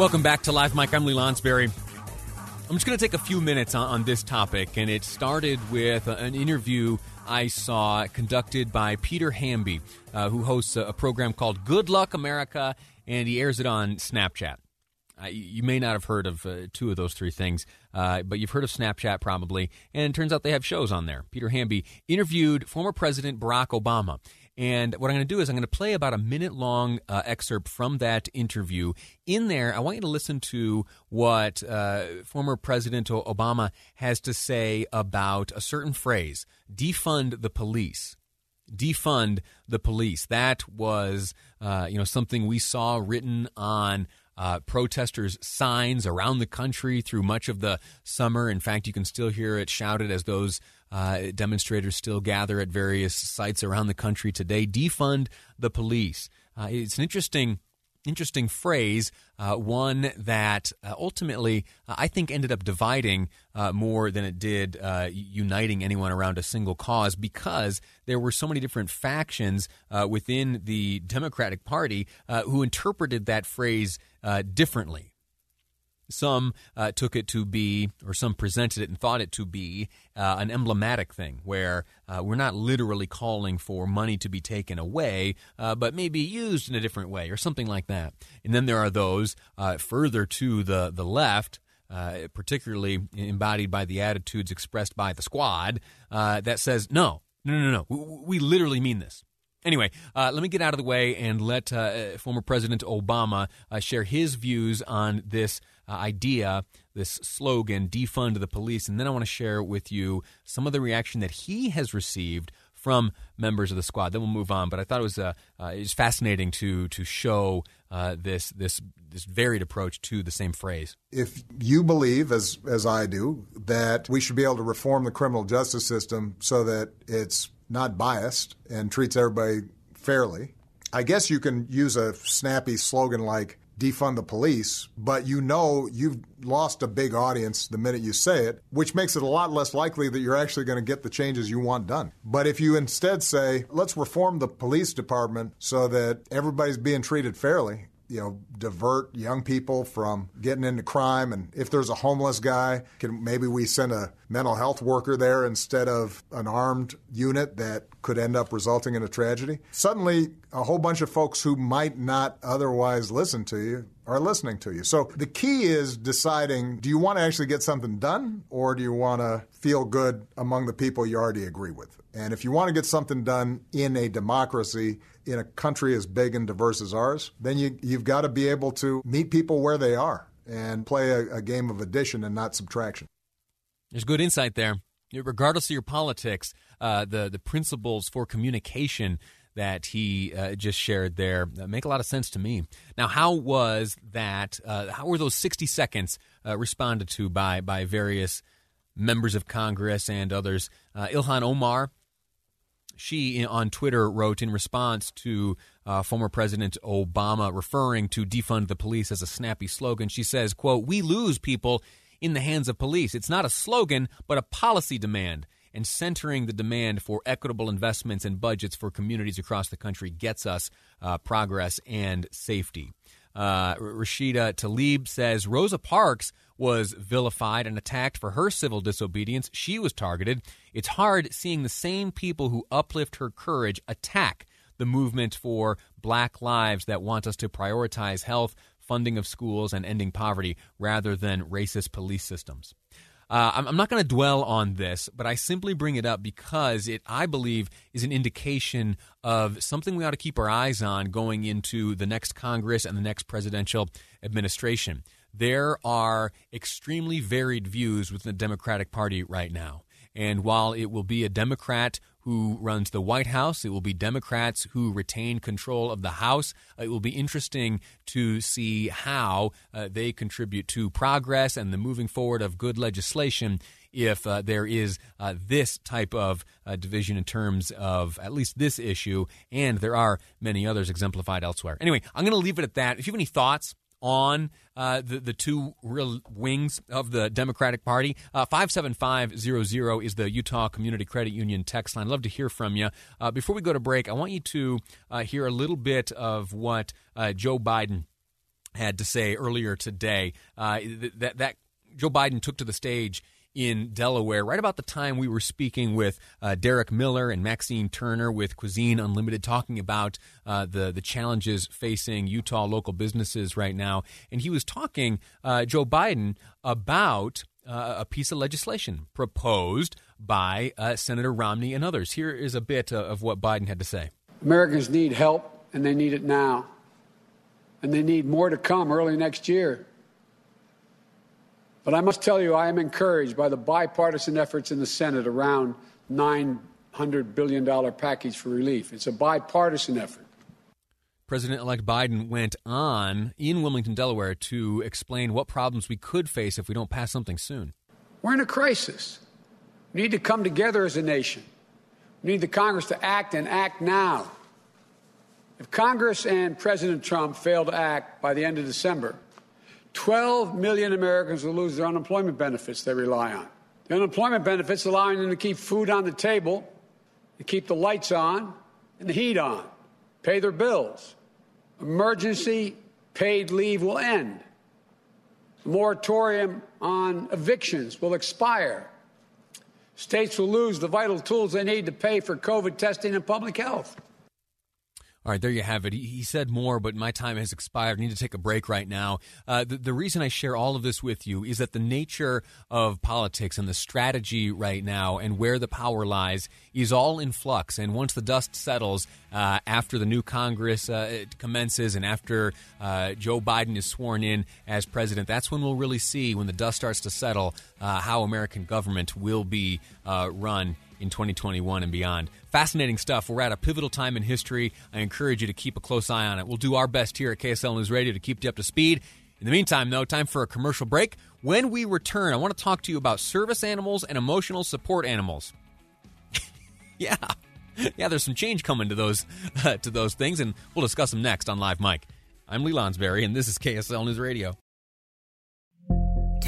Welcome back to Live Mic. I'm Lee Lonsberry. I'm just going to take a few minutes on, on, this topic, and it started with an interview I saw conducted by Peter Hamby, uh, who hosts a, a, program called Good Luck America, and he airs it on Snapchat. Uh, you may not have heard of uh, two of those three things, uh, but you've heard of Snapchat probably, and it turns out they have shows on there. Peter Hamby interviewed former President Barack Obama. And what I'm going to do is I'm going to play about a minute long uh, excerpt from that interview. In there, I want you to listen to what uh, former President Obama has to say about a certain phrase defund the police. Defund the police. That was, uh, you know, something we saw written on uh, protesters' signs around the country through much of the summer. In fact, you can still hear it shouted as those uh, demonstrators still gather at various sites around the country today. Defund the police. Uh, it's an interesting interesting phrase, uh, one that uh, ultimately uh, I think ended up dividing uh, more than it did uniting anyone around a single cause because there were so many different factions within the Democratic Party who interpreted that phrase differently. Some uh, took it to be, or some presented it and thought it to be, uh, an emblematic thing where uh, we're not literally calling for money to be taken away, uh, but maybe used in a different way or something like that. And then there are those uh, further to the, the left. Uh, particularly embodied by the attitudes expressed by the squad, that says, no, no, no, no, we, we literally mean this. Anyway, uh, let me get out of the way and let uh, former President Obama uh, share his views on this uh, idea, this slogan, defund the police. And then I want to share with you some of the reaction that he has received from members of the squad. Then we'll move on. But I thought it was uh, uh, it was fascinating to to show uh, this this this varied approach to the same phrase. If you believe, as as I do, that we should be able to reform the criminal justice system so that it's not biased and treats everybody fairly, I guess you can use a snappy slogan like defund the police, but you know you've lost a big audience the minute you say it, which makes it a lot less likely that you're actually going to get the changes you want done. But if you instead say, let's reform the police department so that everybody's being treated fairly, you know, divert young people from getting into crime. And if there's a homeless guy, can maybe we send a mental health worker there instead of an armed unit that could end up resulting in a tragedy? Suddenly, a whole bunch of folks who might not otherwise listen to you are listening to you. So the key is deciding do you want to actually get something done or do you want to feel good among the people you already agree with? And if you want to get something done in a democracy, in a country as big and diverse as ours, then you, you've got to be able to meet people where they are and play a, a game of addition and not subtraction. There's good insight there. Regardless of your politics, uh, the the principles for communication that he uh, just shared there uh, make a lot of sense to me. Now, how was that? Uh, how were those 60 seconds uh, responded to by by various members of Congress and others? Uh, Ilhan Omar she on Twitter wrote in response to former President Obama referring to defund the police as a snappy slogan. She says, "quote We lose people in the hands of police. It's not a slogan, but a policy demand." And centering the demand for equitable investments and budgets for communities across the country gets us uh, progress and safety. Uh, Rashida Tlaib says Rosa Parks was vilified and attacked for her civil disobedience. She was targeted. It's hard seeing the same people who uplift her courage attack the movement for black lives that want us to prioritize health, funding of schools, and ending poverty rather than racist police systems. Uh, I'm, not going to dwell on this, but I simply bring it up because it, I believe, is an indication of something we ought to keep our eyes on going into the next Congress and the next presidential administration. There are extremely varied views within the Democratic Party right now. And while it will be a Democrat who runs the White House. It will be Democrats who retain control of the House. It will be interesting to see how uh, they contribute to progress and the moving forward of good legislation if uh, there is uh, this type of uh, division in terms of at least this issue, and there are many others exemplified elsewhere. Anyway, I'm going to leave it at that. If you have any thoughts, on uh, the, the two real wings of the Democratic Party. Uh, 57500 is the Utah Community Credit Union text line. Love to hear from you. Uh, before we go to break, I want you to uh, hear a little bit of what Joe Biden had to say earlier today. That, that Joe Biden took to the stage in Delaware, right about the time we were speaking with uh, Derek Miller and Maxine Turner with Cuisine Unlimited, talking about uh, the the challenges facing Utah local businesses right now. And he was talking, uh, Joe Biden, about uh, a piece of legislation proposed by uh, Senator Romney and others. Here is a bit uh, of what Biden had to say. Americans need help, and they need it now. And they need more to come early next year. But I must tell you, I am encouraged by the bipartisan efforts in the Senate around $900 billion package for relief. It's a bipartisan effort. President elect Biden went on in Wilmington, Delaware, to explain what problems we could face if we don't pass something soon. We're in a crisis. We need to come together as a nation. We need the Congress to act and act now. If Congress and President Trump fail to act by the end of December, 12 million Americans will lose their unemployment benefits they rely on. The unemployment benefits allowing them to keep food on the table, to keep the lights on and the heat on, pay their bills. Emergency paid leave will end. The moratorium on evictions will expire. States will lose the vital tools they need to pay for COVID testing and public health. All right, there you have it. He, said more, but my time has expired. I need to take a break right now. Uh, the, the, reason I share all of this with you is that the nature of politics and the strategy right now and where the power lies is all in flux. And once the dust settles, uh, after the new Congress uh, commences and after uh, Joe Biden is sworn in as president, that's when we'll really see, when the dust starts to settle, uh, how American government will be uh, run in 2021 and beyond. Fascinating stuff. We're at a pivotal time in history. I encourage you to keep a close eye on it. We'll do our best here at KSL News Radio to keep you up to speed. In the meantime, though, time for a commercial break. When we return, I want to talk to you about service animals and emotional support animals. yeah. Yeah, there's some change coming to those uh, to those things, and we'll discuss them next on Live Mic. I'm Lee Lonsberry, and this is KSL News Radio.